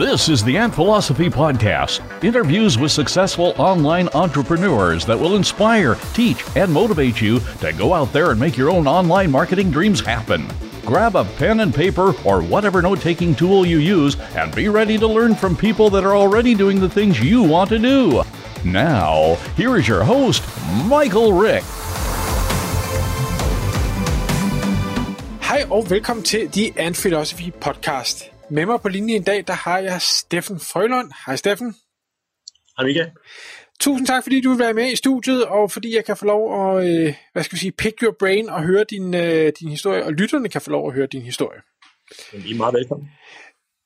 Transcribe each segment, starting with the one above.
This is the Ant Philosophy Podcast interviews with successful online entrepreneurs that will inspire, teach, and motivate you to go out there and make your own online marketing dreams happen. Grab a pen and paper or whatever note taking tool you use and be ready to learn from people that are already doing the things you want to do. Now, here is your host, Michael Rick. Hej og velkommen til The Ant Philosophy Podcast. Med mig på linjen i dag, der har jeg Steffen Frølund. Hej Steffen. Hej Mika. Tusind tak, fordi du vil være med i studiet, og fordi jeg kan få lov at, øh, hvad skal vi sige, pick your brain og høre din, øh, din historie, og lytterne kan få lov at høre din historie. I er meget velkommen.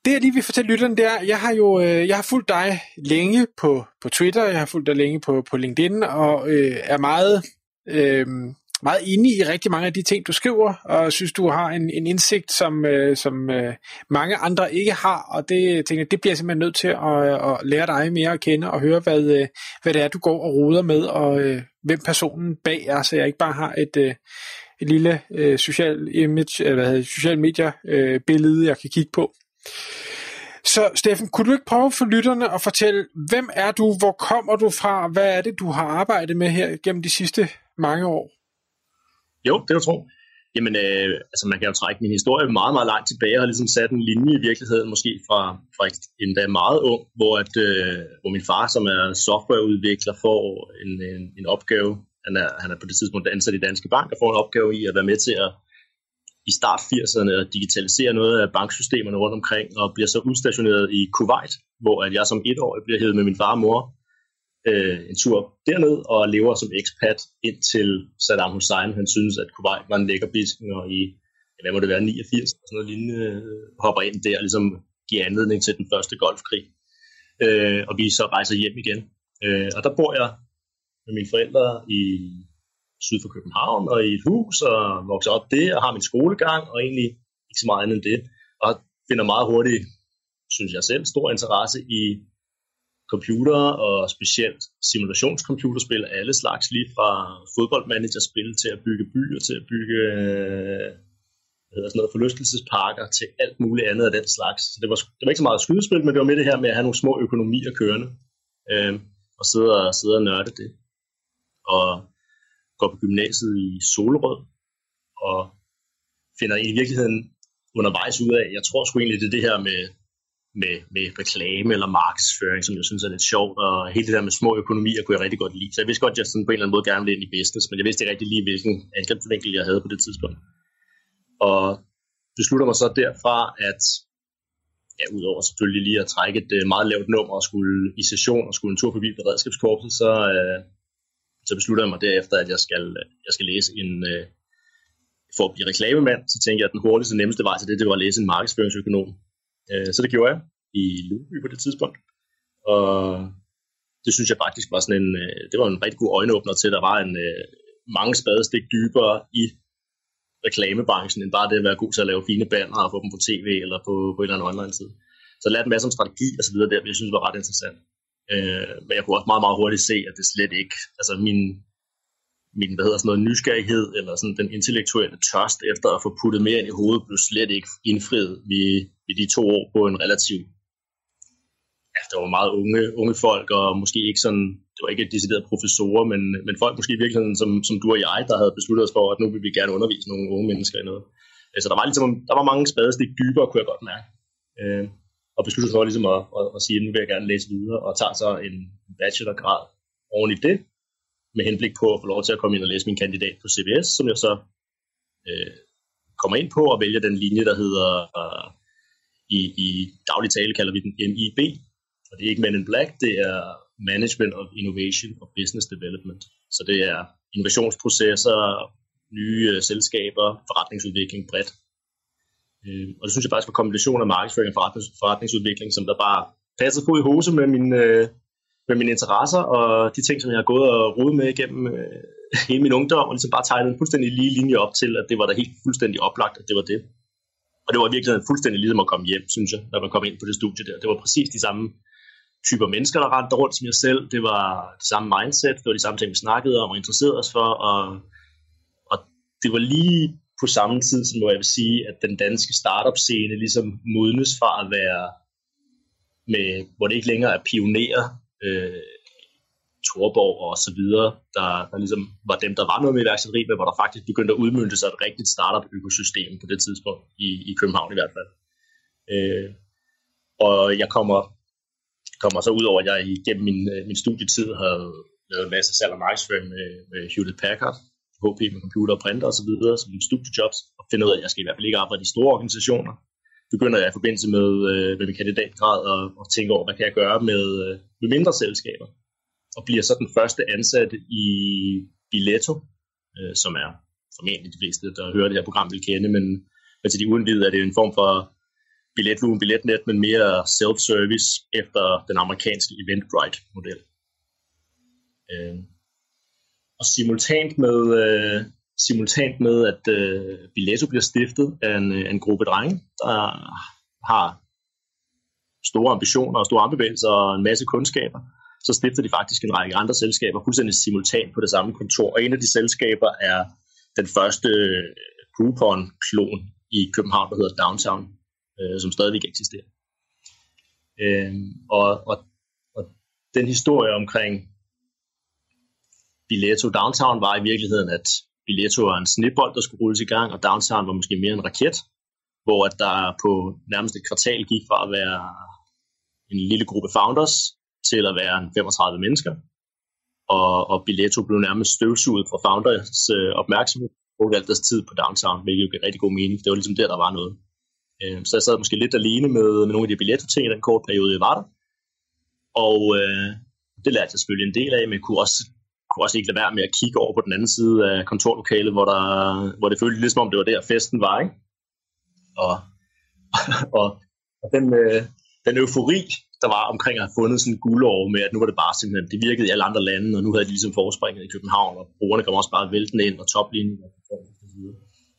Det jeg lige vil fortælle lytterne, det er, jeg har jo øh, jeg har fulgt dig længe på, på Twitter, jeg har fulgt dig længe på, på LinkedIn, og øh, er meget, øh, meget inde i rigtig mange af de ting, du skriver, og synes, du har en, en indsigt, som, øh, som øh, mange andre ikke har, og det, tænker, det bliver jeg simpelthen nødt til at, øh, at lære dig mere at kende, og høre, hvad, øh, hvad det er, du går og roder med, og øh, hvem personen bag er, så jeg ikke bare har et, øh, et lille øh, social image, eller hvad hedder, social medier øh, billede, jeg kan kigge på. Så Steffen, kunne du ikke prøve for lytterne at fortælle, hvem er du, hvor kommer du fra, hvad er det, du har arbejdet med her gennem de sidste mange år? Jo, det er jo tro. Jamen, øh, altså man kan jo trække min historie meget, meget langt tilbage. Jeg har ligesom sat en linje i virkeligheden, måske fra, fra endda meget ung, hvor, at, øh, hvor min far, som er softwareudvikler, får en, en, en opgave. Han er, han er på det tidspunkt ansat i Danske Bank og får en opgave i at være med til at i start 80'erne at digitalisere noget af banksystemerne rundt omkring, og bliver så udstationeret i Kuwait, hvor at jeg som etårig bliver hævet med min far og mor øh, en tur derned, og lever som ekspat indtil Saddam Hussein, han synes, at Kuwait var en lækker bisken, og i, hvad må det være, 89, sådan noget lignende, øh, hopper ind der, og ligesom giver anledning til den første golfkrig. Øh, og vi så rejser hjem igen. Øh, og der bor jeg med mine forældre i syd for København og i et hus og vokser op det og har min skolegang og egentlig ikke så meget andet end det. Og finder meget hurtigt, synes jeg selv, stor interesse i computer og specielt simulationscomputerspil af alle slags, lige fra fodboldmanagerspil til at bygge byer, til at bygge øh, hvad hedder sådan noget, forlystelsesparker til alt muligt andet af den slags. Så det var, det var ikke så meget skydespil, men det var med det her med at have nogle små økonomier kørende øh, og sidde og, sidde og nørde det. Og går på gymnasiet i Solrød, og finder i virkeligheden undervejs ud af, jeg tror sgu egentlig, det er det her med, med, med reklame eller markedsføring, som jeg synes er lidt sjovt, og hele det der med små økonomier kunne jeg rigtig godt lide. Så jeg vidste godt, at jeg sådan på en eller anden måde gerne ville ind i business, men jeg vidste ikke rigtig lige, hvilken angrebsvinkel jeg havde på det tidspunkt. Og beslutter mig så derfra, at ja, udover selvfølgelig lige at trække et øh, meget lavt nummer og skulle i session og skulle en tur forbi beredskabskorpset, så, øh, så beslutter jeg mig derefter, at jeg skal, jeg skal læse en, øh, for at blive reklamemand, så tænkte jeg, at den hurtigste, nemmeste vej til det, det var at læse en markedsføringsøkonom. Øh, så det gjorde jeg i Luby på det tidspunkt. Og det synes jeg faktisk var sådan en, øh, det var en rigtig god øjenåbner til, at der var en øh, mange spadestik dybere i reklamebranchen, end bare det at være god til at lave fine banner og få dem på tv eller på, på en eller anden online side. Så jeg lærte en masse om strategi og så videre der, jeg synes var ret interessant. Øh, men jeg kunne også meget, meget hurtigt se, at det slet ikke, altså min, min hvad hedder sådan noget, nysgerrighed, eller sådan den intellektuelle tørst efter at få puttet mere ind i hovedet, blev slet ikke indfriet i, i de to år på en relativ ja, der var meget unge, unge folk, og måske ikke sådan, det var ikke decideret professorer, men, men folk måske i virkeligheden, som, som du og jeg, der havde besluttet os for, at nu vil vi gerne undervise nogle unge mennesker i noget. Øh, så der var, ligesom, der var mange spadestik dybere, kunne jeg godt mærke. Øh, og besluttede sig for ligesom at, at, at sige, at nu vil jeg gerne læse videre, og tager så en bachelorgrad oven i det, med henblik på at få lov til at komme ind og læse min kandidat på CBS, som jeg så øh, kommer ind på og vælger den linje, der hedder, øh, i, i daglig tale kalder vi den MIB, og det er ikke Men in Black, det er Management of Innovation og Business Development. Så det er innovationsprocesser, nye øh, selskaber, forretningsudvikling bredt. Øh, og det synes jeg faktisk var kombination af markedsføring og forretnings, forretningsudvikling, som der bare passede på i hose med, min, øh, med mine interesser og de ting, som jeg har gået og rodet med igennem øh, hele min ungdom, og ligesom bare tegnet en fuldstændig lige linje op til, at det var da helt fuldstændig oplagt, at det var det. Og det var virkelig fuldstændig ligesom at komme hjem, synes jeg, når man kom ind på det studie der. Det var præcis de samme typer mennesker, der rendte rundt som jeg selv. Det var det samme mindset, det var de samme ting, vi snakkede om og interesserede os for, og, og det var lige på samme tid, som jeg vil sige, at den danske startup-scene ligesom modnes fra at være med, hvor det ikke længere er pionerer, øh, Torborg og så videre, der, der ligesom var dem, der var noget med iværksætteri, men hvor der faktisk begyndte at udmynde sig et rigtigt startup-økosystem på det tidspunkt, i, i København i hvert fald. Øh, og jeg kommer, kommer så ud over, at jeg igennem min, øh, min studietid har lavet en masse salg og markedsføring med, med Hewlett Packard, HP med computer og printer osv., som studiejobs, og finder ud af, at jeg skal i hvert fald ikke arbejde i store organisationer. Begynder jeg i forbindelse med, øh, med min kandidatgrad at, at tænke over, hvad kan jeg gøre med, øh, med mindre selskaber og bliver så den første ansat i Billetto, øh, som er formentlig de fleste, der hører det her program, vil kende, men, men til de uindvidede er det en form for billetlugen, billetnet, men mere self-service efter den amerikanske Eventbrite-model. Øh, og simultant med, øh, simultant med at øh, Bilato bliver stiftet af en, øh, en gruppe drenge, der har store ambitioner og store ambivalser og en masse kundskaber, så stifter de faktisk en række andre selskaber fuldstændig simultant på det samme kontor. Og en af de selskaber er den første øh, Groupon-klon i København, der hedder Downtown, øh, som stadigvæk eksisterer. Øh, og, og, og den historie omkring Billetto Downtown var i virkeligheden, at Billetto var en snibbold, der skulle rulles i gang, og Downtown var måske mere en raket, hvor at der på nærmest et kvartal gik fra at være en lille gruppe founders til at være 35 mennesker. Og, og Billetto blev nærmest støvsuget fra founders øh, opmærksomhed brugte alt deres tid på downtown, hvilket jo gav rigtig god mening. Det var ligesom der, der var noget. Øh, så jeg sad måske lidt alene med, med nogle af de billetto-ting i den korte periode, jeg var der. Og øh, det lærte jeg selvfølgelig en del af, men kunne også, kunne også ikke lade være med at kigge over på den anden side af kontorlokalet, hvor, der, hvor det føltes ligesom om, det var der festen var. Ikke? Og, og, og den, øh, den eufori, der var omkring at have fundet sådan en guldår med, at nu var det bare simpelthen, det virkede i alle andre lande, og nu havde de ligesom forspringet i København, og brugerne kom også bare væltende ind, og toplinjen og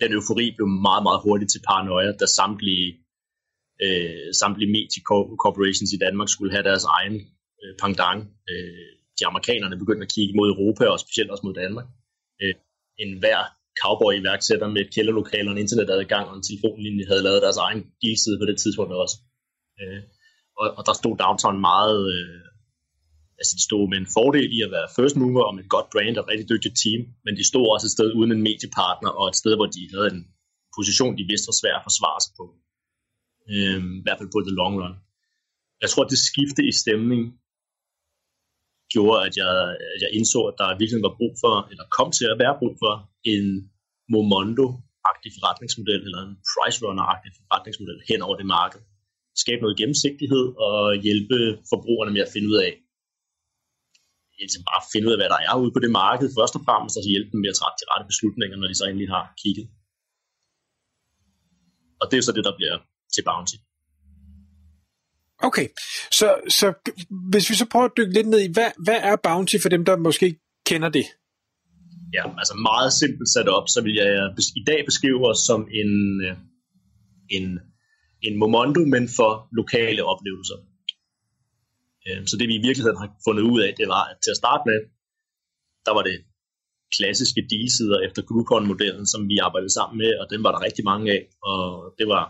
den eufori blev meget, meget hurtigt til paranoia, da samtlige, øh, samtlige medie corporations i Danmark skulle have deres egen øh, pangdang. Øh, de amerikanerne begyndte at kigge mod Europa, og specielt også mod Danmark. Øh, en hver cowboy-iværksætter med et kælderlokale og en internetadgang og en telefonlinje havde lavet deres egen dealside på det tidspunkt også. Øh, og, og der stod Downtown meget, øh, altså de stod med en fordel i at være first mover og med et godt brand og et rigtig dygtigt team, men de stod også et sted uden en mediepartner og et sted, hvor de havde en position, de vidste var svær at forsvare sig på. Øh, I hvert fald på the long run. Jeg tror, at det skifte i stemning gjorde, at jeg, at jeg indså, at der virkelig var brug for, eller kom til at være brug for, en Momondo-agtig forretningsmodel, eller en price runner-agtig forretningsmodel hen over det marked skabe noget gennemsigtighed og hjælpe forbrugerne med at finde ud af, altså bare finde ud af, hvad der er ude på det marked først og fremmest, og så hjælpe dem med at træffe de rette beslutninger, når de så endelig har kigget. Og det er så det, der bliver til Bounty. Okay, så, så hvis vi så prøver at dykke lidt ned i, hvad, hvad er Bounty for dem, der måske kender det? Ja, altså meget simpelt sat op, så vil jeg i dag beskrive os som en, øh, en en Momondo, men for lokale oplevelser. Øh, så det vi i virkeligheden har fundet ud af, det var, at til at starte med, der var det klassiske dealsider efter Groupon-modellen, som vi arbejdede sammen med, og den var der rigtig mange af, og det var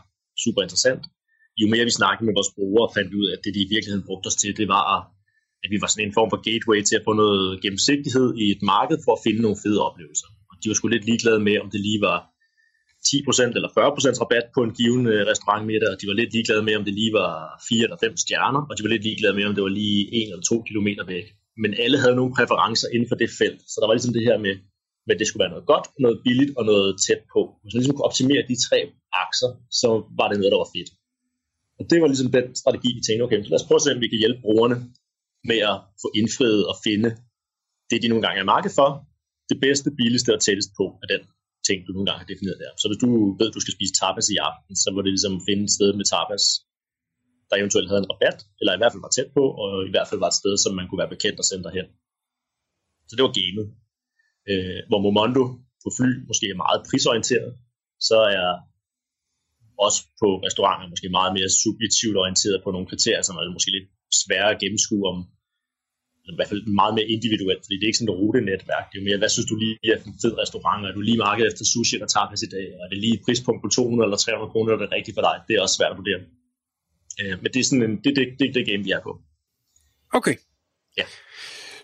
super interessant. Jo mere vi snakkede med vores brugere, fandt vi ud af, at det de i virkeligheden brugte os til, det var, at vi var sådan en form for gateway til at få noget gennemsigtighed i et marked for at finde nogle fede oplevelser. Og de var sgu lidt ligeglade med, om det lige var 10% eller 40% rabat på en given øh, restaurantmiddag, restaurant middag, og de var lidt ligeglade med, om det lige var 4 eller 5 stjerner, og de var lidt ligeglade med, om det var lige 1 eller 2 km væk. Men alle havde nogle præferencer inden for det felt, så der var ligesom det her med, at det skulle være noget godt, noget billigt og noget tæt på. Hvis man ligesom kunne optimere de tre akser, så var det noget, der var fedt. Og det var ligesom den strategi, vi tænkte, okay, så lad os prøve at se, om vi kan hjælpe brugerne med at få indfriet og finde det, de nogle gange er marked for, det bedste, billigste og tættest på af den ting, du nogle gange har defineret der. Så hvis du ved, at du skal spise tapas i aften, så må det ligesom finde et sted med tapas, der eventuelt havde en rabat, eller i hvert fald var tæt på, og i hvert fald var et sted, som man kunne være bekendt og sende dig hen. Så det var gamet. Øh, hvor Momondo på fly måske er meget prisorienteret, så er også på restauranter måske meget mere subjektivt orienteret på nogle kriterier, som er måske lidt svære at gennemskue, om i hvert fald meget mere individuelt, fordi det er ikke sådan et rutenetværk. Det er mere, hvad synes du lige er en fed restaurant? Er du lige markedet efter sushi eller tapas i dag? Er det lige et prispunkt på 200 eller 300 kroner, der er rigtigt for dig? Det er også svært at vurdere. Øh, men det er sådan en, det, det, det, det game, vi er på. Okay. Ja.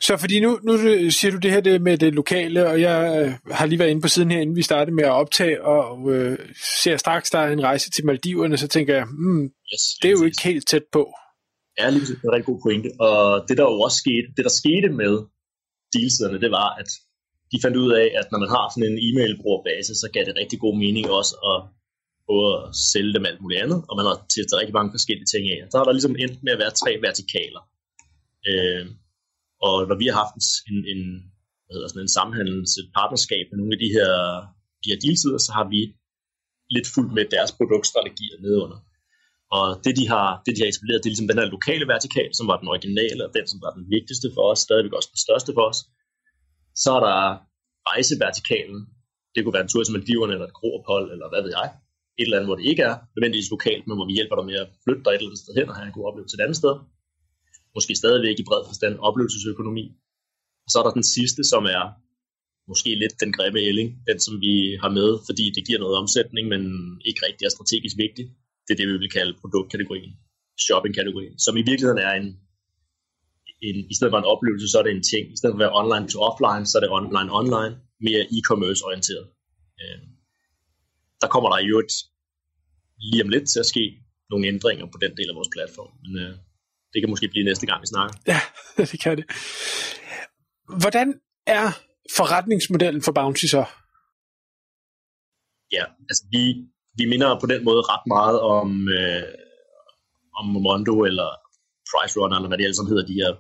Så fordi nu, nu siger du det her det med det lokale, og jeg øh, har lige været inde på siden her, inden vi startede med at optage, og øh, ser straks, der er en rejse til Maldiverne, så tænker jeg, hmm, yes, det er jo ikke helt tæt på. Ja, lige det er en rigtig god pointe. Og det der jo også skete, det der skete med dealsiderne, det var, at de fandt ud af, at når man har sådan en e-mail-brugerbase, så gav det rigtig god mening også at både at sælge dem alt muligt andet, og man har testet rigtig mange forskellige ting af. Så har der ligesom endt med at være tre vertikaler. Øh, og når vi har haft en, en, hvad hedder sådan en samhandels, et partnerskab med nogle af de her, de her dealsider, så har vi lidt fuldt med deres produktstrategier nedunder. Og det de, har, det, de har etableret, det er ligesom den her lokale vertikal, som var den originale, og den, som var den vigtigste for os, stadigvæk også den største for os. Så er der rejsevertikalen. Det kunne være en tur til Maldiverne, eller et groophold, eller hvad ved jeg. Et eller andet, hvor det ikke er nødvendigvis lokalt, men hvor vi hjælper dig med at flytte dig et eller andet sted hen og have en god oplevelse et andet sted. Måske stadigvæk i bred forstand oplevelsesøkonomi. Og så er der den sidste, som er måske lidt den grimme ælling, den som vi har med, fordi det giver noget omsætning, men ikke rigtig er strategisk vigtigt. Det er det, vi vil kalde produktkategorien, shoppingkategorien, som i virkeligheden er en, en, i stedet for en oplevelse, så er det en ting. I stedet for at være online to offline, så er det online online, mere e-commerce orienteret. Øhm, der kommer der jo et, lige om lidt til at ske nogle ændringer på den del af vores platform. Men øh, det kan måske blive næste gang, vi snakker. Ja, det kan det. Hvordan er forretningsmodellen for Bounty så? Ja, altså vi, vi minder på den måde ret meget om, øh, om Momondo eller Price Runner, eller hvad det ellers hedder, de her,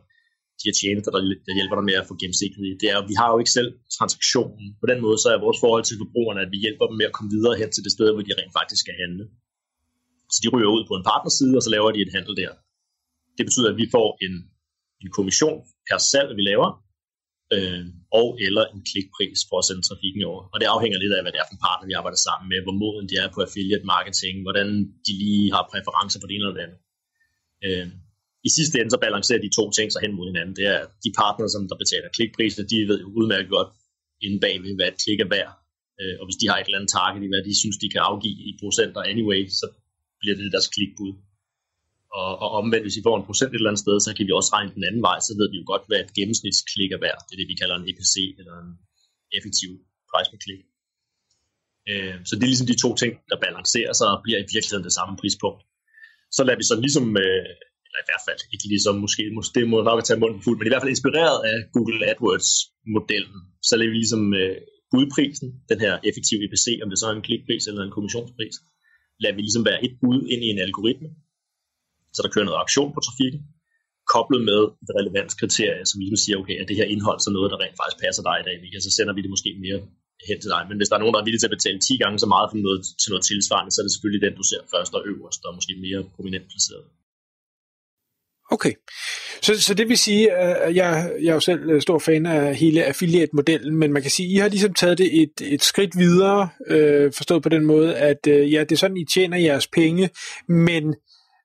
de her tjenester, der, der hjælper dig med at få gennemsigtighed. Det er, vi har jo ikke selv transaktionen. På den måde så er vores forhold til forbrugerne, at vi hjælper dem med at komme videre hen til det sted, hvor de rent faktisk skal handle. Så de ryger ud på en partnerside, og så laver de et handel der. Det betyder, at vi får en, en kommission per salg, vi laver, øh, og eller en klikpris for at sende trafikken over. Og det afhænger lidt af, hvad det er for en partner, vi arbejder sammen med, hvor moden de er på affiliate marketing, hvordan de lige har præferencer for det ene eller det andet. Øh, I sidste ende så balancerer de to ting sig hen mod hinanden. Det er de partner, som der betaler klikpriser, de ved jo udmærket godt inde bagved, hvad et klik er værd. Øh, og hvis de har et eller andet target i, hvad de synes, de kan afgive i procenter anyway, så bliver det deres klikbud. Og, og omvendt, hvis I får en procent et eller andet sted, så kan vi også regne den anden vej, så ved vi jo godt, hvad et gennemsnitsklik er værd. Det er det, vi kalder en EPC, eller en effektiv price per klik. Øh, så det er ligesom de to ting, der balancerer sig og bliver i virkeligheden det samme prispunkt. Så lader vi så ligesom, øh, eller i hvert fald ikke ligesom, måske, måske det må nok at tage munden fuld, men i hvert fald inspireret af Google AdWords-modellen, så lader vi ligesom øh, budprisen, den her effektive EPC, om det så er en klikpris eller en kommissionspris, lader vi ligesom være et bud ind i en algoritme, så der kører noget aktion på trafikken, koblet med et relevanskriterie, som ligesom siger, okay, er det her indhold så noget, der rent faktisk passer dig i dag, så sender vi det måske mere hen til dig. Men hvis der er nogen, der er villige til at betale 10 gange så meget for noget, til noget tilsvarende, så er det selvfølgelig den, du ser først og øverst, og måske mere prominent placeret. Okay, så, så det vil sige, at jeg, jeg er jo selv øh, stor fan af hele affiliate-modellen, men man kan sige, at I har ligesom taget det et, et skridt videre, øh, forstået på den måde, at øh, ja, det er sådan, I tjener jeres penge, men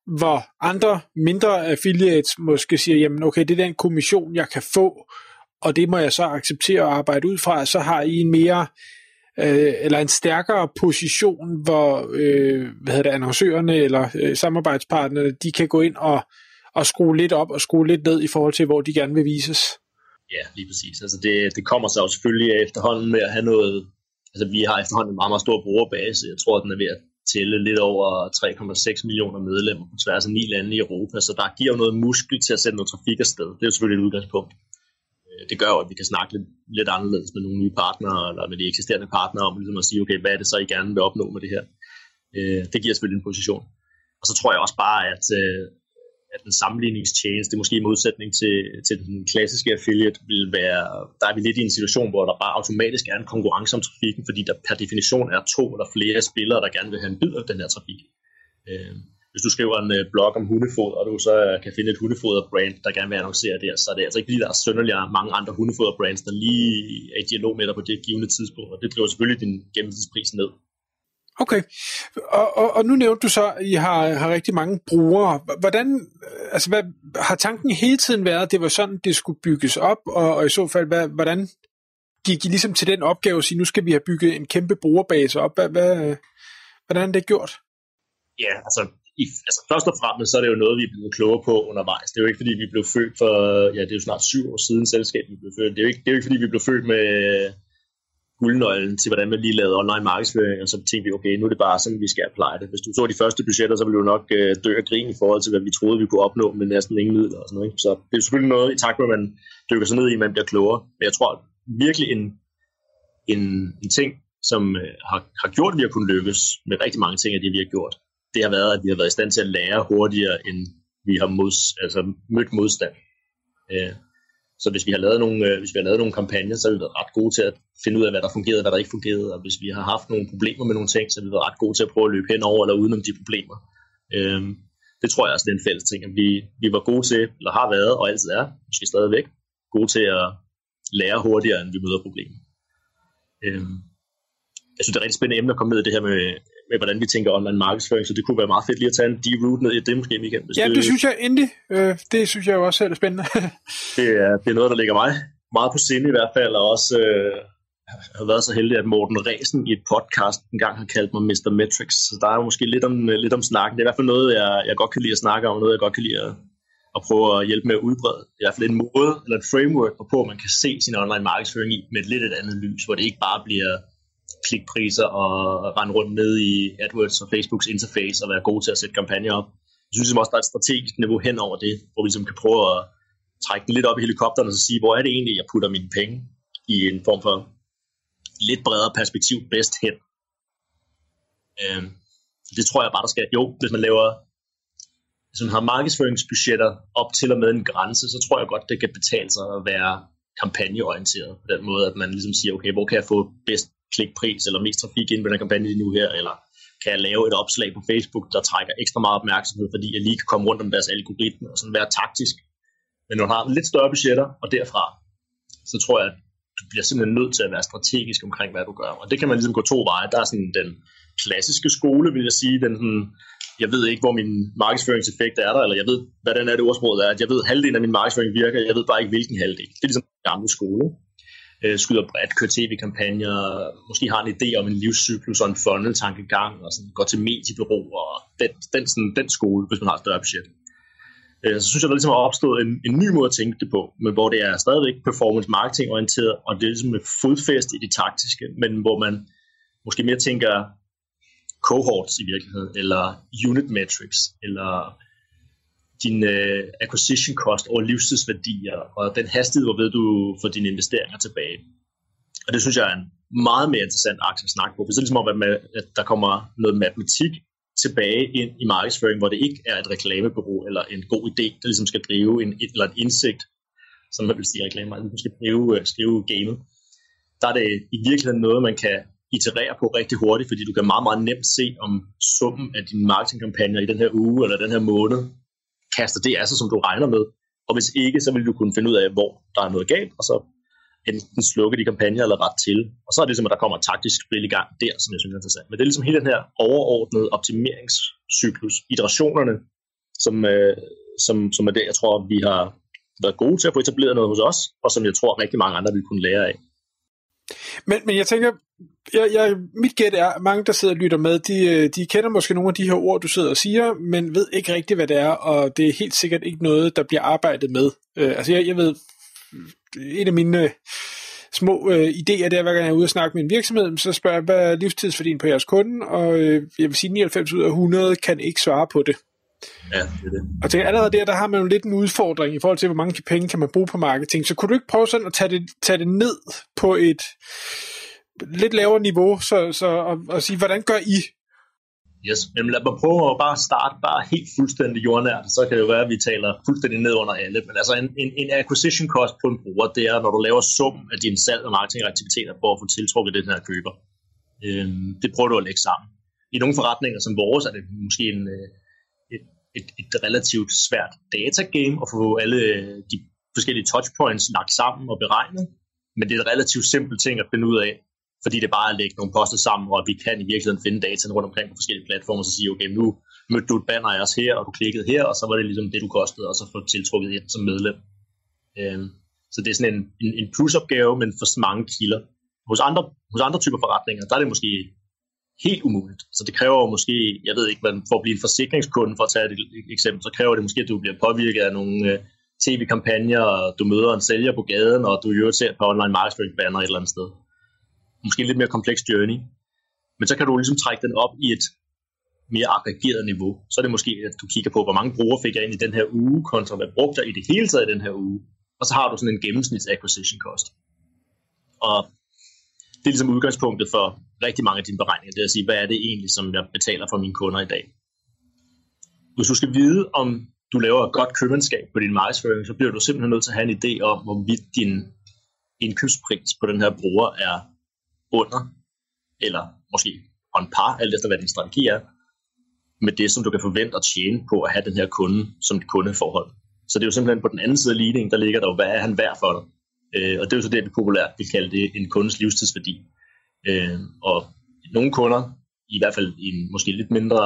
hvor andre mindre affiliates måske siger, jamen okay, det er den kommission, jeg kan få, og det må jeg så acceptere og arbejde ud fra, så har I en mere øh, eller en stærkere position, hvor øh, hvad hedder det, annoncørerne eller øh, samarbejdspartnerne, de kan gå ind og, og skrue lidt op og skrue lidt ned i forhold til, hvor de gerne vil vises. Ja, lige præcis. Altså det, det kommer så jo selvfølgelig efterhånden med at have noget, altså vi har efterhånden en meget, meget stor brugerbase. Jeg tror, den er ved at tælle lidt over 3,6 millioner medlemmer på tværs af ni lande i Europa, så der giver jo noget muskel til at sætte noget trafik afsted. Det er jo selvfølgelig et udgangspunkt. Øh, det gør jo, at vi kan snakke lidt, lidt anderledes med nogle nye partnere, eller med de eksisterende partnere, om ligesom at sige, okay, hvad er det så, I gerne vil opnå med det her? Øh, det giver selvfølgelig en position. Og så tror jeg også bare, at, øh, at den sammenligningstjeneste, måske i modsætning til, til den klassiske affiliate, vil være, der er vi lidt i en situation, hvor der bare automatisk er en konkurrence om trafikken, fordi der per definition er to eller flere spillere, der gerne vil have en bid af den her trafik. Øh, hvis du skriver en øh, blog om hundefod, og du så øh, kan finde et hundefoder-brand, der gerne vil annoncere det, så er det altså ikke lige, der er sønderligere mange andre hundefoder-brands, der lige er i dialog med dig på det givende tidspunkt, og det driver selvfølgelig din gennemsnitspris ned. Okay, og, og, og nu nævnte du så, at I har, har rigtig mange brugere. Hvordan, altså hvad, har tanken hele tiden været, at det var sådan, det skulle bygges op, og, og i så fald, hvad, hvordan gik I ligesom til den opgave at sige, nu skal vi have bygget en kæmpe brugerbase op? Hvad, hvad, hvordan er det gjort? Ja, altså i, altså først og fremmest så er det jo noget, vi er blevet klogere på undervejs. Det er jo ikke, fordi vi blev født for, ja, det er jo snart syv år siden selskabet vi blev født. Det er jo ikke, det er jo ikke fordi vi blev født med guldnøglen til, hvordan man lige lavede online markedsføring, og så tænkte vi, okay, nu er det bare sådan, vi skal pleje det. Hvis du så de første budgetter, så ville du nok øh, dø af grin i forhold til, hvad vi troede, vi kunne opnå med næsten ingen midler og sådan noget. Ikke? Så det er selvfølgelig noget, i takt med, at man dykker sig ned i, at man bliver klogere. Men jeg tror virkelig en, en, en ting, som øh, har, har gjort, at vi har kunnet lykkes med rigtig mange ting af det, vi har gjort, det har været, at vi har været i stand til at lære hurtigere, end vi har mods, altså mødt modstand. Øh, så hvis vi har lavet nogle, øh, hvis vi har lavet nogle kampagner, så har vi været ret gode til at finde ud af, hvad der fungerede, og hvad der ikke fungerede. Og hvis vi har haft nogle problemer med nogle ting, så har vi været ret gode til at prøve at løbe henover eller udenom de problemer. Øhm, det tror jeg også, det er en fælles ting, at vi, vi var gode til, eller har været, og altid er, måske stadigvæk, gode til at lære hurtigere, end vi møder problemer. Øhm, jeg synes, det er et rigtig spændende emne at komme ned i det her med, med, hvordan vi tænker online markedsføring, så det kunne være meget fedt lige at tage en deep ned i det måske, Michael. Hvis ja, det, det synes jeg endelig. Øh, det synes jeg jo også er spændende. det, er, det er noget, der ligger mig meget på sinde i hvert fald, og også øh, jeg har været så heldig, at Morten Resen i et podcast engang har kaldt mig Mr. Metrics, så der er jo måske lidt om, lidt om snakken. Det er i hvert fald noget, jeg, jeg godt kan lide at snakke om, noget jeg godt kan lide at, at prøve at hjælpe med at udbrede. Det er i hvert fald en måde, eller et framework, på man kan se sin online markedsføring i med et lidt et andet lys, hvor det ikke bare bliver klikpriser og rende rundt ned i AdWords og Facebooks interface og være gode til at sætte kampagner op. Jeg synes ligesom også, der er et strategisk niveau hen over det, hvor vi ligesom kan prøve at trække den lidt op i helikopteren og så sige, hvor er det egentlig, jeg putter mine penge i en form for lidt bredere perspektiv bedst hen. Øh, det tror jeg bare, der skal. Jo, hvis man laver hvis man har markedsføringsbudgetter op til og med en grænse, så tror jeg godt, det kan betale sig at være kampagneorienteret på den måde, at man ligesom siger, okay, hvor kan jeg få bedst klikpris eller mest trafik ind på den kampagne lige nu her, eller kan jeg lave et opslag på Facebook, der trækker ekstra meget opmærksomhed, fordi jeg lige kan komme rundt om deres algoritme og sådan være taktisk. Men når du har lidt større budgetter, og derfra, så tror jeg, at du bliver simpelthen nødt til at være strategisk omkring, hvad du gør. Og det kan man ligesom gå to veje. Der er sådan den klassiske skole, vil jeg sige, den sådan, jeg ved ikke, hvor min markedsføringseffekt er der, eller jeg ved, hvad den er det ordsproget er, at jeg ved, at halvdelen af min markedsføring virker, jeg ved bare ikke, hvilken halvdel. Det er ligesom den gamle skole øh, skyder bredt, kører tv-kampagner, måske har en idé om en livscyklus og en funnel-tankegang, og sådan, går til mediebureau, og den, den, sådan, den skole, hvis man har et større budget. Øh, så synes jeg, der ligesom er opstået en, en ny måde at tænke det på, men hvor det er stadigvæk performance marketing orienteret, og det er ligesom med fodfæst i det taktiske, men hvor man måske mere tænker cohorts i virkeligheden, eller unit metrics, eller din uh, acquisition cost over livstidsværdier, og den hastighed, hvorved du får dine investeringer tilbage. Og det synes jeg er en meget mere interessant aktie at snakke på. For det er ligesom om, at der kommer noget matematik tilbage ind i markedsføring, hvor det ikke er et reklamebureau eller en god idé, der ligesom skal drive en, eller et indsigt, som man vil sige reklame, man skal drive, øh, skrive gamet. Der er det i virkeligheden noget, man kan iterere på rigtig hurtigt, fordi du kan meget, meget nemt se, om summen af dine marketingkampagner i den her uge eller den her måned kaster det af sig, som du regner med. Og hvis ikke, så vil du kunne finde ud af, hvor der er noget galt, og så enten slukke de kampagner eller ret til. Og så er det som, at der kommer et taktisk spil i gang der, som jeg synes er interessant. Men det er ligesom hele den her overordnede optimeringscyklus, iterationerne, som, øh, som, som er det, jeg tror, vi har været gode til at få etableret noget hos os, og som jeg tror rigtig mange andre vil kunne lære af. Men, men jeg tænker, jeg, jeg, mit gæt er, at mange, der sidder og lytter med, de, øh, de kender måske nogle af de her ord, du sidder og siger, men ved ikke rigtigt, hvad det er, og det er helt sikkert ikke noget, der bliver arbejdet med. Øh, altså jeg, jeg ved, en af mine øh, små øh, idéer, det er, hver gang jeg er ude og snakke med en virksomhed, så spørger jeg, hvad er livstidsværdien på jeres kunde, og øh, jeg vil sige, 99 ud af 100 kan ikke svare på det. Ja, det er det. Og tænker, allerede der, der har man jo lidt en udfordring i forhold til, hvor mange penge kan man bruge på marketing. Så kunne du ikke prøve sådan at tage det, tage det ned på et lidt lavere niveau, så, så og, og sige, hvordan gør I? Yes, men lad mig prøve at bare starte bare helt fuldstændig jordnært, så kan det jo være, at vi taler fuldstændig ned under alle. Men altså en, en, en acquisition cost på en bruger, det er, når du laver sum af dine salg- og marketingaktiviteter for at få tiltrukket den her køber. Øhm, det prøver du at lægge sammen. I nogle forretninger som vores er det måske en, øh, et, et, relativt svært datagame at få alle øh, de forskellige touchpoints lagt sammen og beregnet. Men det er et relativt simpelt ting at finde ud af, fordi det bare er at lægge nogle poster sammen, og at vi kan i virkeligheden finde data rundt omkring på forskellige platforme, og så sige, okay, nu mødte du et banner af os her, og du klikkede her, og så var det ligesom det, du kostede, og så få tiltrukket ind som medlem. Øhm, så det er sådan en, en, en plusopgave, men for mange kilder. Hos andre, hos andre typer forretninger, der er det måske helt umuligt. Så det kræver jo måske, jeg ved ikke, man for at blive en forsikringskunde, for at tage et eksempel, så kræver det måske, at du bliver påvirket af nogle øh, tv-kampagner, og du møder en sælger på gaden, og du i øvrigt ser på online markedsføringsbanner et eller andet sted. Måske en lidt mere kompleks journey. Men så kan du ligesom trække den op i et mere aggregeret niveau. Så er det måske, at du kigger på, hvor mange brugere fik jeg ind i den her uge, kontra hvad brugte jeg i det hele taget i den her uge. Og så har du sådan en gennemsnits acquisition cost. Og det er ligesom udgangspunktet for rigtig mange af dine beregninger, det er at sige, hvad er det egentlig, som jeg betaler for mine kunder i dag. Hvis du skal vide, om du laver et godt købmandskab på din markedsføring, så bliver du simpelthen nødt til at have en idé om, hvorvidt din indkøbspris på den her bruger er under, eller måske on par, alt efter hvad din strategi er, med det, som du kan forvente at tjene på at have den her kunde som dit kundeforhold. Så det er jo simpelthen på den anden side af ligningen, der ligger der jo, hvad er han værd for dig? Øh, og det er jo så det, vi populært vil kalde det en kundes livstidsværdi. Øh, og nogle kunder, i hvert fald i en måske lidt mindre,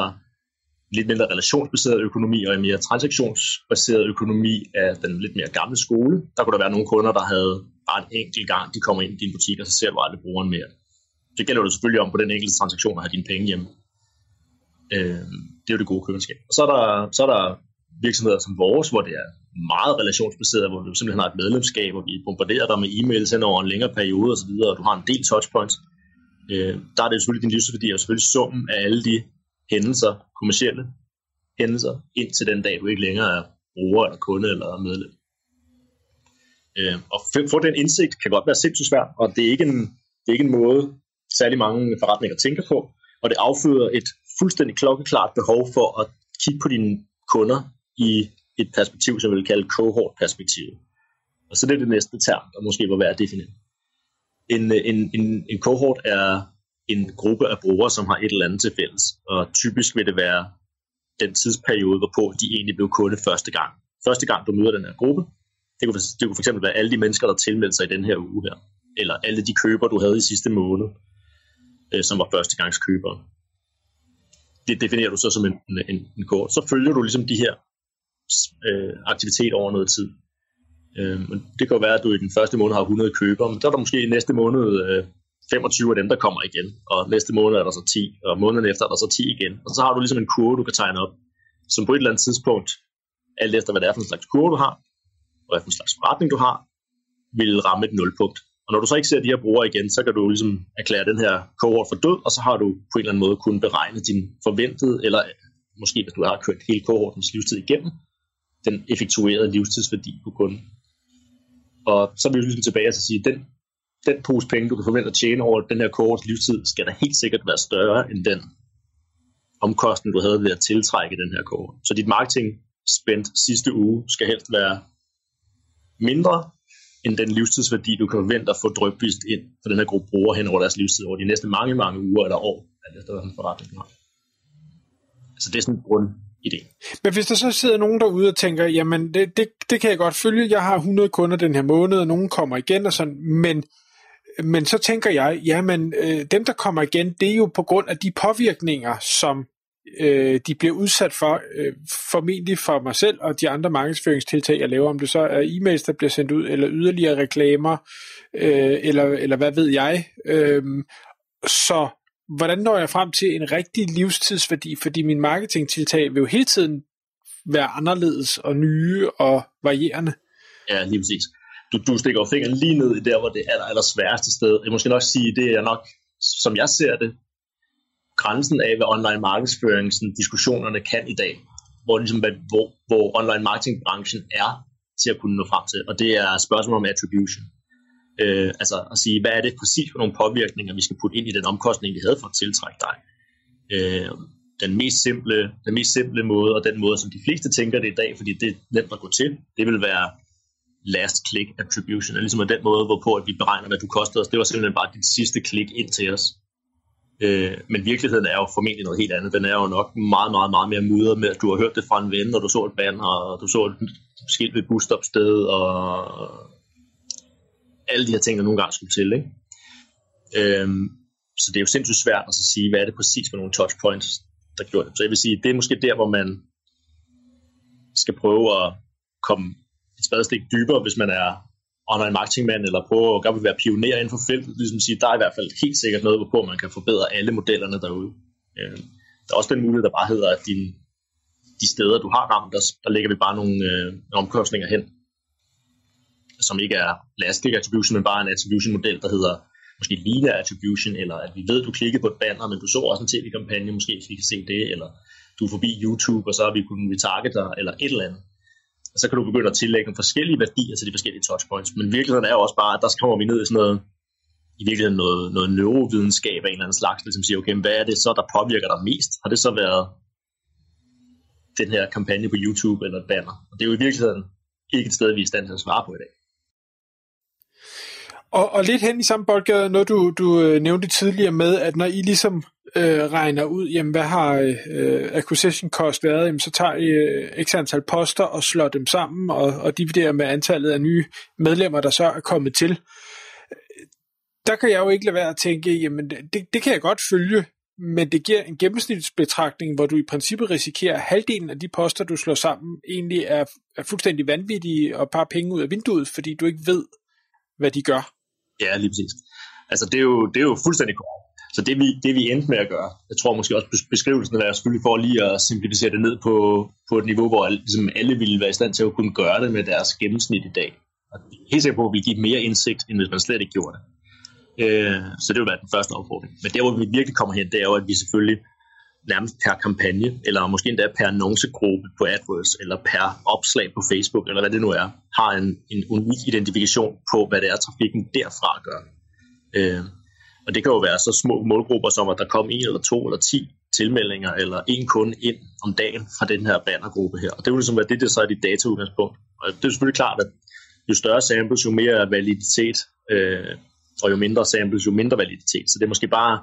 lidt mindre relationsbaseret økonomi og en mere transaktionsbaseret økonomi af den lidt mere gamle skole, der kunne der være nogle kunder, der havde bare en enkelt gang, de kommer ind i din butik, og så ser du aldrig brugeren mere. Det gælder jo selvfølgelig om på den enkelte transaktion at have dine penge hjemme. Øh, det er jo det gode købenskab. Og så er der, så er der virksomheder som vores, hvor det er meget relationsbaseret, hvor du simpelthen har et medlemskab, og vi bombarderer dig med e-mails hen over en længere periode osv., og du har en del touchpoints. Øh, der er det selvfølgelig din livsværdi, og selvfølgelig summen af alle de hændelser, kommercielle hændelser, indtil den dag, du ikke længere er bruger eller kunde eller medlem. Øh, og få den indsigt kan godt være sindssygt svært, og det er ikke en, det er ikke en måde, særlig mange forretninger tænker på, og det afføder et fuldstændig klokkeklart behov for at kigge på dine kunder i et perspektiv, som vi vil kalde cohort-perspektivet. Og så det er det næste term, der måske var værd at definere. En, en, en, en cohort er en gruppe af brugere, som har et eller andet til fælles. Og typisk vil det være den tidsperiode, hvorpå de egentlig blev kunde første gang. Første gang, du møder den her gruppe, det kunne, det kunne fx være alle de mennesker, der tilmeldte sig i den her uge her. Eller alle de køber, du havde i sidste måned, øh, som var førstegangskøbere. Det definerer du så som en, en, en kort. Så følger du ligesom de her øh, aktivitet over noget tid. Øh, det kan jo være, at du i den første måned har 100 købere, men så er der måske i næste måned øh, 25 af dem, der kommer igen, og næste måned er der så 10, og måneden efter er der så 10 igen. Og så har du ligesom en kurve, du kan tegne op, som på et eller andet tidspunkt, alt efter hvad det er for en slags kurve, du har, og hvad for en slags forretning du har, vil ramme et nulpunkt. Og når du så ikke ser de her brugere igen, så kan du ligesom erklære den her cohort for død, og så har du på en eller anden måde kun beregnet din forventede, eller måske hvis du har kørt hele cohortens livstid igennem, den effektuerede livstidsværdi på kunden. Og så er vi ligesom tilbage og at sige, at den, den pose penge, du kan forvente at tjene over den her kort livstid, skal da helt sikkert være større end den omkostning, du havde ved at tiltrække den her kort. Så dit marketing spændt sidste uge skal helst være mindre end den livstidsværdi, du kan forvente at få drøbvist ind for den her gruppe brugere hen over deres livstid over de næste mange, mange uger eller år, alt efter hvad forretning du har. Så det er sådan grund idé. Men hvis der så sidder nogen derude og tænker, jamen det, det, det kan jeg godt følge, jeg har 100 kunder den her måned, og nogen kommer igen og sådan, men, men så tænker jeg, jamen øh, dem der kommer igen, det er jo på grund af de påvirkninger, som øh, de bliver udsat for, øh, formentlig for mig selv og de andre markedsføringstiltag, jeg laver, om det så er e-mails, der bliver sendt ud, eller yderligere reklamer, øh, eller, eller hvad ved jeg. Øh, så hvordan når jeg frem til en rigtig livstidsværdi, fordi min marketingtiltag vil jo hele tiden være anderledes og nye og varierende. Ja, lige præcis. Du, du stikker fingeren lige ned i der, hvor det er aller, aller sværeste sted. Jeg måske nok sige, det er nok, som jeg ser det, grænsen af, hvad online markedsføring, sådan, diskussionerne kan i dag. Hvor, ligesom, hvor, hvor online marketingbranchen er til at kunne nå frem til. Og det er spørgsmålet om attribution. Øh, altså at sige, hvad er det præcis for nogle påvirkninger, vi skal putte ind i den omkostning, vi havde for at tiltrække dig. Øh, den mest simple, den mest simple måde, og den måde, som de fleste tænker det i dag, fordi det er nemt at gå til, det vil være last click attribution, er ligesom den måde, hvorpå at vi beregner, hvad du kostede os. Det var simpelthen bare dit sidste klik ind til os. Øh, men virkeligheden er jo formentlig noget helt andet. Den er jo nok meget, meget, meget mere mudret med, at du har hørt det fra en ven, og du så et banner, og du så et skilt ved busstopsted, og alle de her ting, der nogle gange skulle til. Ikke? Øhm, så det er jo sindssygt svært at sige, hvad er det præcis for nogle touchpoints, der gjorde det. Så jeg vil sige, det er måske der, hvor man skal prøve at komme et spadestik dybere, hvis man er online marketingmand, eller prøve at gerne være pioner inden for feltet, ligesom sige, der er i hvert fald helt sikkert noget, hvorpå man kan forbedre alle modellerne derude. Øhm, der er også den mulighed, der bare hedder, at din, de steder, du har ramt, der, der lægger vi bare nogle øh, omkostninger hen, som ikke er elastic attribution, men bare en attribution model, der hedder måske linear attribution, eller at vi ved, at du klikkede på et banner, men du så også en tv-kampagne, måske hvis vi kan se det, eller du er forbi YouTube, og så har vi kunnet retarget dig, eller et eller andet. Og så kan du begynde at tillægge nogle forskellige værdier til de forskellige touchpoints. Men virkeligheden er jo også bare, at der kommer vi ned i sådan noget, i virkeligheden noget, noget neurovidenskab af en eller anden slags, som siger, okay, hvad er det så, der påvirker dig mest? Har det så været den her kampagne på YouTube eller et banner? Og det er jo i virkeligheden ikke et sted, vi er i stand til at svare på i dag. Og, og lidt hen i samme boldgade, noget du, du øh, nævnte tidligere med, at når I ligesom øh, regner ud, jamen hvad har øh, acquisition cost været, jamen, så tager I øh, x antal poster og slår dem sammen og, og dividerer med antallet af nye medlemmer, der så er kommet til. Der kan jeg jo ikke lade være at tænke, jamen det, det kan jeg godt følge, men det giver en gennemsnitsbetragtning, hvor du i princippet risikerer, at halvdelen af de poster, du slår sammen, egentlig er, er fuldstændig vanvittige og par penge ud af vinduet, fordi du ikke ved, hvad de gør. Ja, lige præcis. Altså, det er jo, det er jo fuldstændig korrekt. Så det vi, det vi endte med at gøre, jeg tror måske også beskrivelsen er selvfølgelig for lige at simplificere det ned på, på et niveau, hvor ligesom alle ville være i stand til at kunne gøre det med deres gennemsnit i dag. Og helt sikkert på, at vi give mere indsigt, end hvis man slet ikke gjorde det. Øh, så det vil være den første opfordring. Men der, hvor vi virkelig kommer hen, det er jo, at vi selvfølgelig nærmest per kampagne, eller måske endda per annoncegruppe på AdWords, eller per opslag på Facebook, eller hvad det nu er, har en, en unik identifikation på, hvad det er, trafikken derfra gør. Øh, og det kan jo være så små målgrupper som, at der kom en eller to eller ti tilmeldinger, eller en kunde ind om dagen fra den her bannergruppe her. Og det vil ligesom være det, der så er dit dataudgangspunkt. Og det er selvfølgelig klart, at jo større samples, jo mere validitet, øh, og jo mindre samples, jo mindre validitet. Så det er måske bare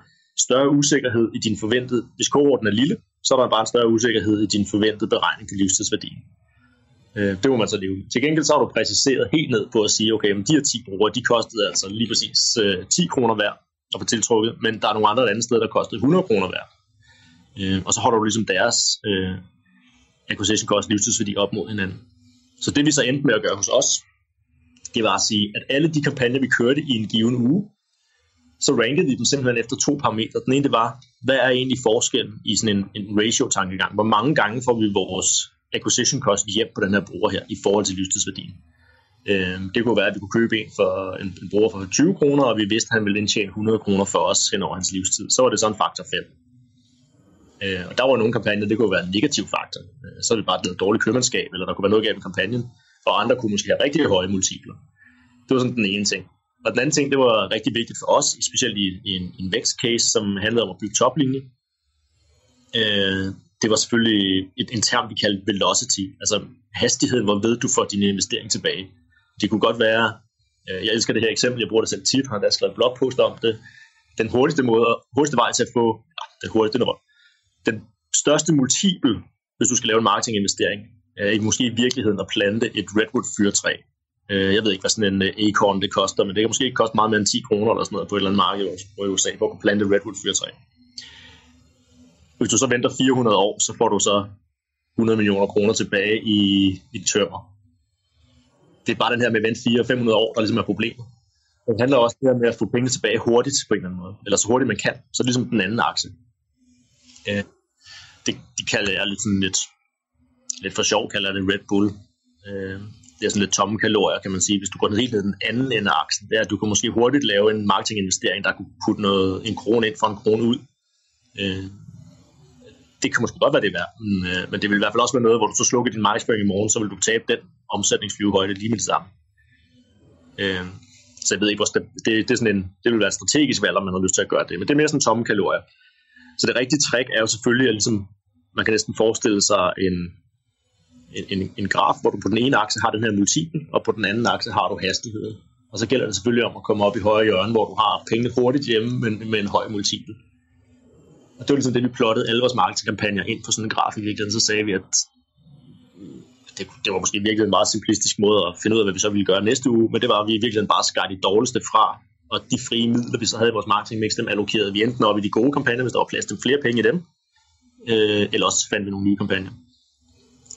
større usikkerhed i din forventede, hvis kohorten er lille, så er der bare en større usikkerhed i din forventede beregning til livstidsværdien. Øh, det må man så leve Til gengæld så har du præciseret helt ned på at sige, okay, men de her 10 brugere, de kostede altså lige præcis øh, 10 kroner hver at få tiltrukket, men der er nogle andre andre steder, der kostede 100 kroner hver. Øh, og så holder du ligesom deres øh, acquisition cost livstidsværdi op mod hinanden. Så det vi så endte med at gøre hos os, det var at sige, at alle de kampagner, vi kørte i en given uge, så rankede vi dem simpelthen efter to parametre. Den ene det var, hvad er egentlig forskellen i sådan en, en ratio-tankegang? Hvor mange gange får vi vores acquisition cost hjem på den her bruger her, i forhold til livstidsværdien? Øh, det kunne være, at vi kunne købe en for en, en bruger for 20 kroner, og vi vidste, at han ville indtjene 100 kroner for os hen over hans livstid. Så var det sådan en faktor 5. Øh, og der var nogle kampagner, det kunne være en negativ faktor. Øh, så er det bare et dårligt købmandskab, eller der kunne være noget galt med kampagnen, og andre kunne måske have rigtig høje multipler. Det var sådan den ene ting. Og den anden ting, det var rigtig vigtigt for os, specielt i, i en, en vækstcase, som handlede om at bygge toplinje. Øh, det var selvfølgelig et, en term, vi kaldte velocity, altså hastigheden, hvor ved du får din investering tilbage. Det kunne godt være, øh, jeg elsker det her eksempel, jeg bruger det selv tit, har der skrevet blogpost om det, den hurtigste, måde, hurtigste vej til at få, ja, det hurtigste nummer, den største multiple, hvis du skal lave en marketinginvestering, er i måske i virkeligheden at plante et redwood fyrtræ. Øh, jeg ved ikke, hvad sådan en øh, acorn det koster, men det kan måske ikke koste meget mere end 10 kroner eller sådan noget på et eller andet marked i USA, hvor du kan plante redwood fyrtræ. Hvis du så venter 400 år, så får du så 100 millioner kroner tilbage i, i tømmer. Det er bare den her med at vente 400-500 år, der ligesom er problemet. Det handler også det med at få pengene tilbage hurtigt på en eller anden måde, eller så hurtigt man kan. Så ligesom den anden akse. Øh, det, de kalder jeg lidt sådan lidt, lidt for sjov, kalder jeg det Red Bull. Øh, det er sådan lidt tomme kalorier, kan man sige. Hvis du går ned helt ned den anden ende af aksen, det er, at du kan måske hurtigt lave en marketinginvestering, der kunne putte noget, en krone ind for en krone ud. Øh, det kan måske godt være det værd, men, øh, men det vil i hvert fald også være noget, hvor du så slukker din markedsføring i morgen, så vil du tabe den omsætningsflyvehøjde lige med det samme. Øh, så jeg ved ikke, hvor det, det, det, er sådan en, det vil være et strategisk valg, om man har lyst til at gøre det, men det er mere sådan tomme kalorier. Så det rigtige trick er jo selvfølgelig, at ligesom, man kan næsten forestille sig en, en, en, graf, hvor du på den ene akse har den her multiple, og på den anden akse har du hastigheden. Og så gælder det selvfølgelig om at komme op i højre hjørne, hvor du har pengene hurtigt hjemme, men med en høj multiple. Og det var ligesom det, vi plottede alle vores marketingkampagner ind på sådan en graf i virkeligheden. Så sagde vi, at det, det var måske virkelig en meget simplistisk måde at finde ud af, hvad vi så ville gøre næste uge, men det var, at vi i virkeligheden bare skar de dårligste fra, og de frie midler, vi så havde i vores marketingmix, dem allokerede vi enten op i de gode kampagner, hvis der var plads til flere penge i dem, øh, eller også fandt vi nogle nye kampagner.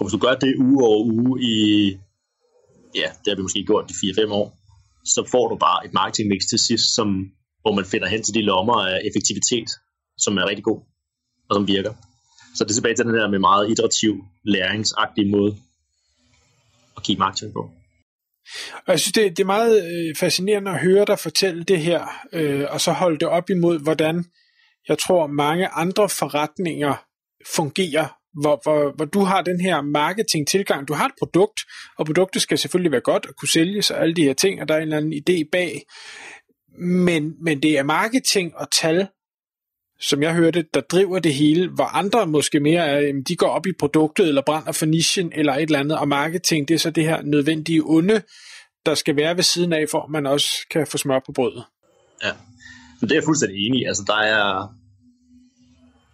Og hvis du gør det uge over uge i, ja, det har vi måske gjort de 4-5 år, så får du bare et marketingmix til sidst, som, hvor man finder hen til de lommer af effektivitet, som er rigtig god og som virker. Så det er tilbage til den der med meget iterativ, læringsagtig måde at kigge marketing på. Og jeg synes, det, det er meget øh, fascinerende at høre dig fortælle det her, øh, og så holde det op imod, hvordan jeg tror mange andre forretninger fungerer, hvor, hvor, hvor du har den her marketing-tilgang. Du har et produkt, og produktet skal selvfølgelig være godt og kunne sælges og alle de her ting, og der er en eller anden idé bag. Men, men det er marketing og tal, som jeg hørte, der driver det hele, hvor andre måske mere er, de går op i produktet, eller brænder for nichen, eller et eller andet, og marketing, det er så det her nødvendige onde, der skal være ved siden af, for at man også kan få smør på brødet. Ja, men det er jeg fuldstændig enig i. Altså, der er,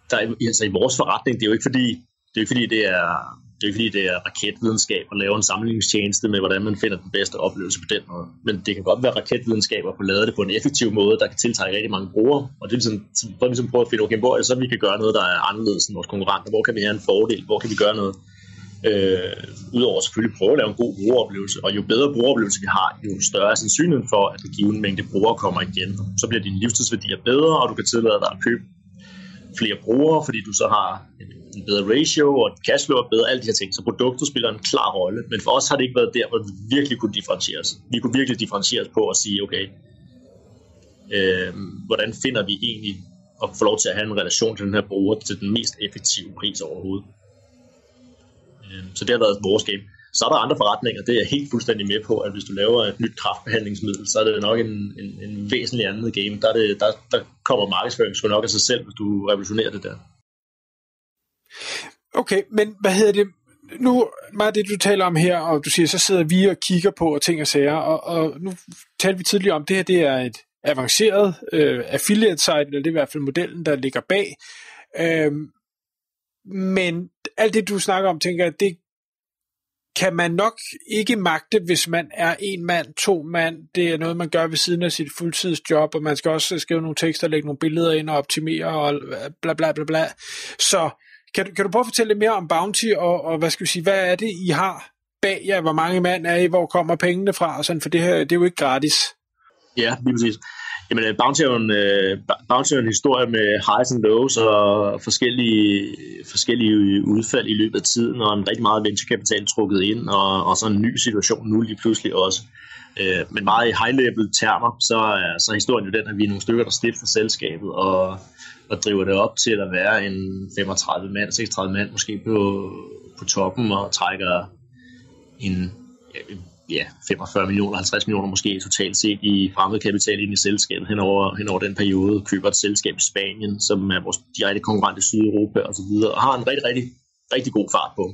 der er, altså, i vores forretning, det er jo ikke fordi, det er ikke fordi, det er, det er ikke fordi, det er raketvidenskab at lave en sammenligningstjeneste med, hvordan man finder den bedste oplevelse på den måde. Men det kan godt være raketvidenskab at få lavet det på en effektiv måde, der kan tiltrække rigtig mange brugere. Og det er ligesom, så er ligesom prøver at finde, okay, hvor er det så, vi kan gøre noget, der er anderledes end vores konkurrenter? Hvor kan vi have en fordel? Hvor kan vi gøre noget? Øh, Udover selvfølgelig prøve at lave en god brugeroplevelse. Og jo bedre brugeroplevelse vi har, jo større er sandsynligheden for, at giver en mængde brugere kommer igen. Så bliver dine livstidsværdier bedre, og du kan tillade dig at købe flere brugere, fordi du så har en bedre ratio, og cashflow er bedre, alle de her ting. Så produktet spiller en klar rolle, men for os har det ikke været der, hvor vi virkelig kunne differentiere os. Vi kunne virkelig differentiere os på at sige, okay, øh, hvordan finder vi egentlig at få lov til at have en relation til den her bruger til den mest effektive pris overhovedet. Øh, så det har været vores game. Så er der andre forretninger, det er jeg helt fuldstændig med på, at hvis du laver et nyt kraftbehandlingsmiddel, så er det nok en, en, en væsentlig anden game. Der, er det, der, der kommer markedsføring sgu nok af sig selv, hvis du revolutionerer det der. Okay, men hvad hedder det? Nu, meget det du taler om her, og du siger, så sidder vi og kigger på ting og sager, og, og nu talte vi tidligere om, det her det er et avanceret øh, affiliate site, eller det er i hvert fald modellen, der ligger bag. Øh, men alt det, du snakker om, tænker jeg, det kan man nok ikke magte, hvis man er en mand, to mand. Det er noget, man gør ved siden af sit fuldtidsjob, og man skal også skrive nogle tekster, lægge nogle billeder ind og optimere og bla bla bla bla. Så kan du, kan du prøve at fortælle lidt mere om Bounty, og, og hvad skal vi sige, hvad er det, I har bag jer? Hvor mange mand er I? Hvor kommer pengene fra? Og sådan, for det her, det er jo ikke gratis. Ja, lige præcis. Jamen, øh, Bounty er, øh, en, historie med highs and lows og forskellige, forskellige udfald i løbet af tiden, og en rigtig meget venturekapital trukket ind, og, og så en ny situation nu lige pludselig også. Uh, men meget i high-level termer, så er, så historien jo den, at vi er nogle stykker, der stifter selskabet, og, og driver det op til at være en 35 mand, 36 mand måske på, på toppen, og trækker en ja, ja, 45 millioner, 50 millioner måske totalt set i fremmed kapital ind i selskabet hen over, hen over den periode, køber et selskab i Spanien, som er vores direkte konkurrent i Sydeuropa og så videre, og har en rigtig, rigtig, rigtig god fart på.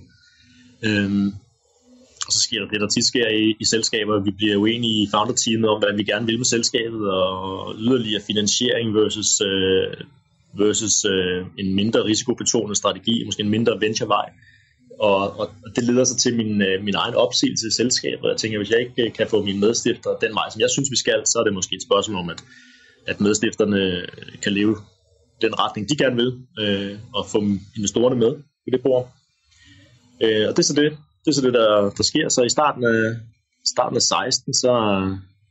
Øhm, og så sker der det, der tit sker i, i selskaber. Vi bliver uenige i founder-teamet om, hvad vi gerne vil med selskabet, og yderligere finansiering versus, øh, versus øh, en mindre risikobetonet strategi, måske en mindre venturevej. vej og, og det leder sig til min, øh, min egen opsigelse i selskabet. Jeg tænker, hvis jeg ikke øh, kan få mine medstifter den vej, som jeg synes, vi skal, så er det måske et spørgsmål om, at, at medstifterne øh, kan leve den retning, de gerne vil, øh, og få investorerne med på det bord. Øh, og det er så det, det, er så det der, der sker. Så i starten af, starten af 16, så,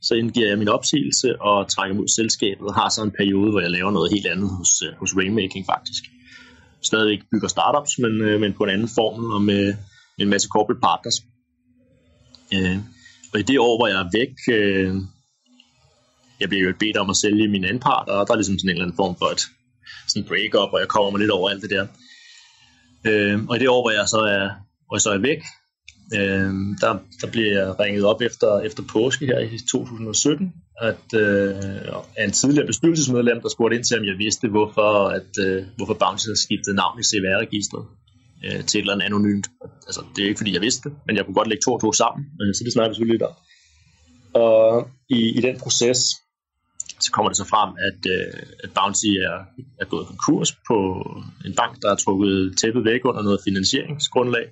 så indgiver jeg min opsigelse og trækker mod selskabet og har så en periode, hvor jeg laver noget helt andet hos, hos Rainmaking faktisk stadigvæk bygger startups, men, øh, men på en anden form og med, med en masse corporate partners. Øh, og i det år, hvor jeg er væk, øh, jeg bliver jo bedt om at sælge min anden part, og der er ligesom sådan en eller anden form for et sådan break-up, og jeg kommer mig lidt over alt det der. Øh, og i det år, hvor jeg så er, hvor jeg så er væk, øh, der, der bliver jeg ringet op efter, efter påske her i 2017, at øh, en tidligere bestyrelsesmedlem, der spurgte ind til, om jeg vidste, hvorfor, at, øh, hvorfor Bounty havde skiftet navn i CVR-registret øh, til et eller andet anonymt. Altså, det er ikke, fordi jeg vidste det, men jeg kunne godt lægge to og to sammen, øh, så det snakker vi selvfølgelig lidt om. Og i, i den proces, så kommer det så frem, at, øh, at Bounty er, er gået konkurs på en bank, der har trukket tæppet væk under noget finansieringsgrundlag.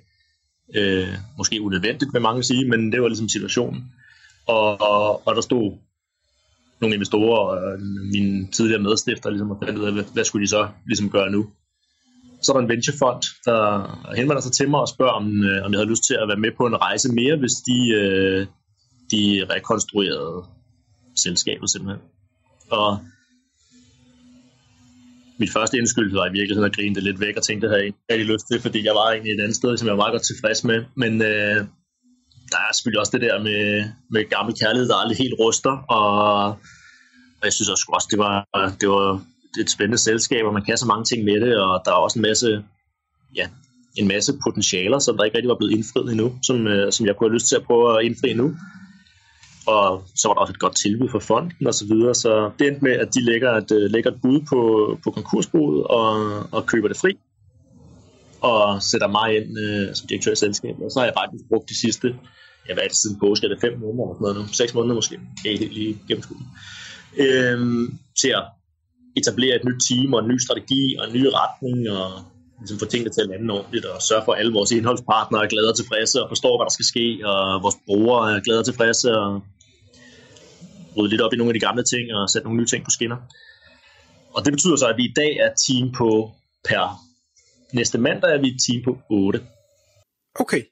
Øh, måske unødvendigt, vil mange sige, men det var ligesom situationen. Og, og, og der stod nogle investorer og mine tidligere medstifter ligesom og fandt ud af, hvad, hvad skulle de så ligesom gøre nu. Så er der en venturefond, der henvender sig til mig og spørger, om, øh, om jeg havde lyst til at være med på en rejse mere, hvis de, øh, de rekonstruerede selskabet simpelthen. Og mit første indskyld var i virkeligheden at grine det lidt væk og tænkte, det havde jeg ikke rigtig lyst til, fordi jeg var egentlig et andet sted, som jeg var meget godt tilfreds med. Men øh, der er selvfølgelig også det der med, med gammel kærlighed, der aldrig helt ruster, og, og jeg synes også, også det var, det var et spændende selskab, og man kan så mange ting med det, og der er også en masse, ja, en masse potentialer, som der ikke rigtig var blevet indfriet endnu, som, øh, som jeg kunne have lyst til at prøve at indfri nu og så var der også et godt tilbud for fonden og så videre, så det endte med, at de lægger et, øh, lægger et bud på, på konkursboet og, og køber det fri, og sætter mig ind øh, som direktør i selskabet, og så har jeg faktisk brugt de sidste, jeg hvad er det siden påske, er det fem måneder eller noget nu, seks måneder måske, jeg er helt lige gennemskuddet, øh, til at etablere et nyt team og en ny strategi og en ny retning og ligesom få tingene til at lande ordentligt og sørge for, at alle vores indholdspartnere er glade og tilfredse og forstår, hvad der skal ske, og vores brugere er glade og tilfredse og rydde lidt op i nogle af de gamle ting og sætte nogle nye ting på skinner. Og det betyder så, at vi i dag er team på per næste mandag er vi et team på 8. Okay.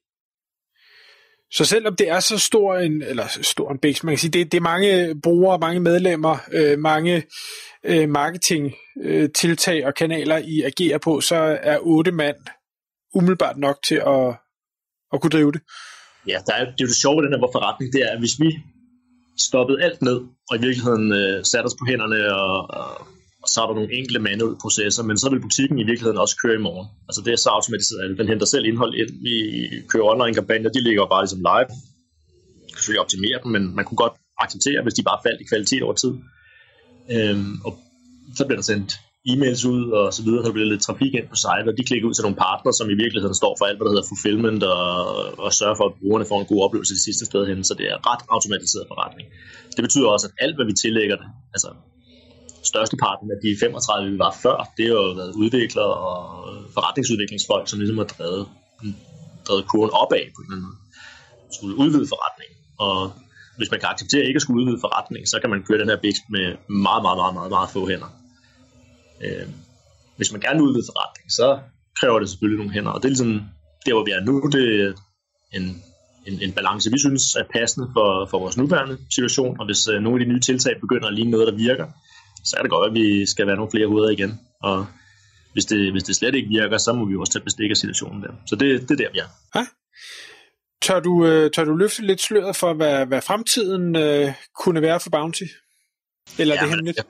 Så selvom det er så stor en, eller stor en bæks, man kan sige, det, det er mange brugere, mange medlemmer, øh, mange øh, marketingtiltag øh, og kanaler, I agerer på, så er otte mand umiddelbart nok til at, at kunne drive det. Ja, der er, det er jo det sjove ved den her forretning, det er, at hvis vi stoppede alt ned, og i virkeligheden øh, satte os på hænderne, og, og, og så er der nogle enkelte manuelle processer, men så vil butikken i virkeligheden også køre i morgen. Altså det er så automatiseret, den henter selv indhold ind, vi kører online-kampagner, de ligger bare ligesom live. Man kan selvfølgelig optimere dem, men man kunne godt acceptere, hvis de bare faldt i kvalitet over tid. Øhm, og så bliver der sendt e-mails ud og så videre, så bliver lidt trafik ind på site, og de klikker ud til nogle partnere, som i virkeligheden står for alt, hvad der hedder fulfillment, og, og sørger for, at brugerne får en god oplevelse det sidste sted hen, så det er ret automatiseret forretning. Det betyder også, at alt, hvad vi tillægger det, altså størsteparten af de 35, vi var før, det har jo været udviklere og forretningsudviklingsfolk, som ligesom har drevet, mm, drevet kurven opad på en eller anden måde. Skulle udvide forretningen. Og hvis man kan acceptere ikke at skulle udvide forretning, så kan man køre den her bækst med meget, meget, meget, meget, meget få hænder. Øh, hvis man gerne vil udvide forretning, så kræver det selvfølgelig nogle hænder, og det er ligesom der, hvor vi er nu, det er en, en, en balance, vi synes er passende for, for vores nuværende situation, og hvis uh, nogle af de nye tiltag begynder at ligne noget, der virker, så er det godt, at vi skal være nogle flere hoveder igen, og hvis det, hvis det slet ikke virker, så må vi også tage bestik af situationen der. Så det, det er der, vi er. Ja. Tør du, øh, tør du løfte lidt sløret for, hvad, hvad fremtiden øh, kunne være for Bounty? Eller ja, er det hemmeligt? Ja.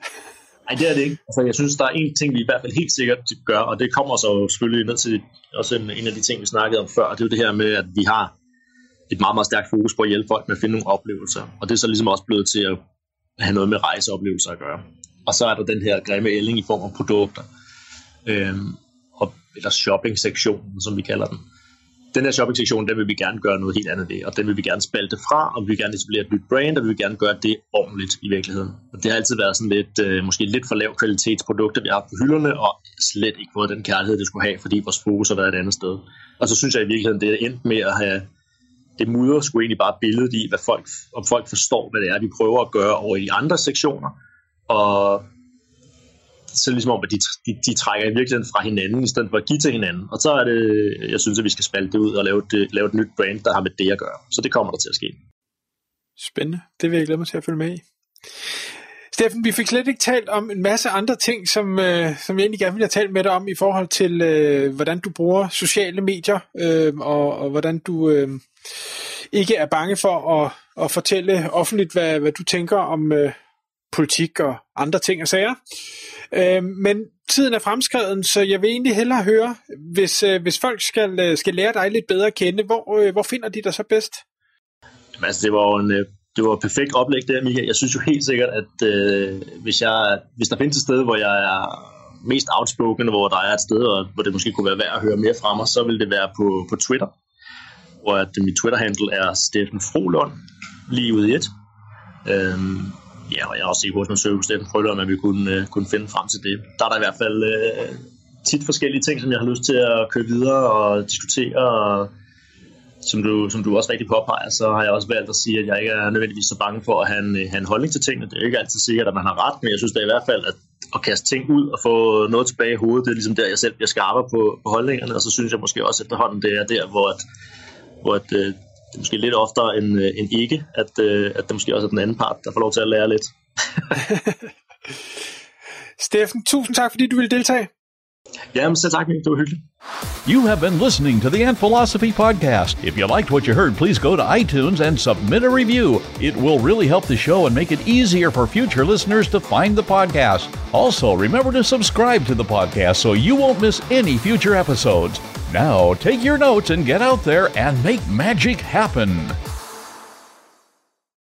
Nej, det er det ikke. Altså, jeg synes, der er en ting, vi i hvert fald helt sikkert gør, og det kommer så selvfølgelig ned til også en, en af de ting, vi snakkede om før, det er jo det her med, at vi har et meget, meget stærkt fokus på at hjælpe folk med at finde nogle oplevelser. Og det er så ligesom også blevet til at have noget med rejseoplevelser at gøre. Og så er der den her grimme ælling i form af produkter. Øhm, og, eller shopping-sektionen, som vi kalder den den her shopping-sektion, den vil vi gerne gøre noget helt andet ved, og den vil vi gerne spalte fra, og vi vil gerne etablere et nyt brand, og vi vil gerne gøre det ordentligt i virkeligheden. Og det har altid været sådan lidt, øh, måske lidt for lav kvalitetsprodukter, vi har på hylderne, og slet ikke fået den kærlighed, det skulle have, fordi vores fokus har været et andet sted. Og så synes jeg i virkeligheden, det er endt med at have det mudder skulle egentlig bare billedet i, hvad folk, om folk forstår, hvad det er, vi prøver at gøre over i de andre sektioner, og så ligesom om, at de, de, de trækker i virkeligheden fra hinanden, i stedet for at give til hinanden. Og så er det, jeg synes, at vi skal spalte det ud og lave et, lave et nyt brand, der har med det at gøre. Så det kommer der til at ske. Spændende. Det vil jeg glæde mig til at følge med i. Steffen, vi fik slet ikke talt om en masse andre ting, som, øh, som jeg egentlig gerne ville have talt med dig om i forhold til, øh, hvordan du bruger sociale medier, øh, og, og hvordan du øh, ikke er bange for at, at fortælle offentligt, hvad, hvad du tænker om øh, politik og andre ting og sager. Øh, men tiden er fremskreden, så jeg vil egentlig hellere høre, hvis, øh, hvis folk skal, øh, skal lære dig lidt bedre at kende, hvor, øh, hvor finder de dig så bedst? Jamen, altså, det var jo en, øh, det var et perfekt oplæg der, Michael. Jeg synes jo helt sikkert, at øh, hvis, jeg, hvis der findes et sted, hvor jeg er mest outspoken, hvor der er et sted, hvor det måske kunne være værd at høre mere fra mig, så vil det være på, på Twitter, hvor at mit Twitter-handle er Steffen Frolund, lige ude i et. Øhm, ja, og jeg er også sikker på, at man søger bestemt prøver, om at vi kunne, øh, kunne finde frem til det. Der er der i hvert fald øh, tit forskellige ting, som jeg har lyst til at køre videre og diskutere, og som du, som du også rigtig påpeger, så har jeg også valgt at sige, at jeg ikke er nødvendigvis så bange for at have en, have en holdning til tingene. Det er ikke altid sikkert, at man har ret, men jeg synes da i hvert fald, at at kaste ting ud og få noget tilbage i hovedet, det er ligesom der, jeg selv bliver skarpere på, på holdningerne, og så synes jeg måske også efterhånden, det er der, hvor, at, hvor at, øh, det er måske lidt oftere end, øh, end ikke, at, øh, at det måske også er den anden part, der får lov til at lære lidt. Steffen, tusind tak, fordi du ville deltage. Jamen, så tak, det var hyggeligt. You have been listening to the Ant Philosophy Podcast. If you liked what you heard, please go to iTunes and submit a review. It will really help the show and make it easier for future listeners to find the podcast. Also, remember to subscribe to the podcast so you won't miss any future episodes. Now, take your notes and get out there and make magic happen.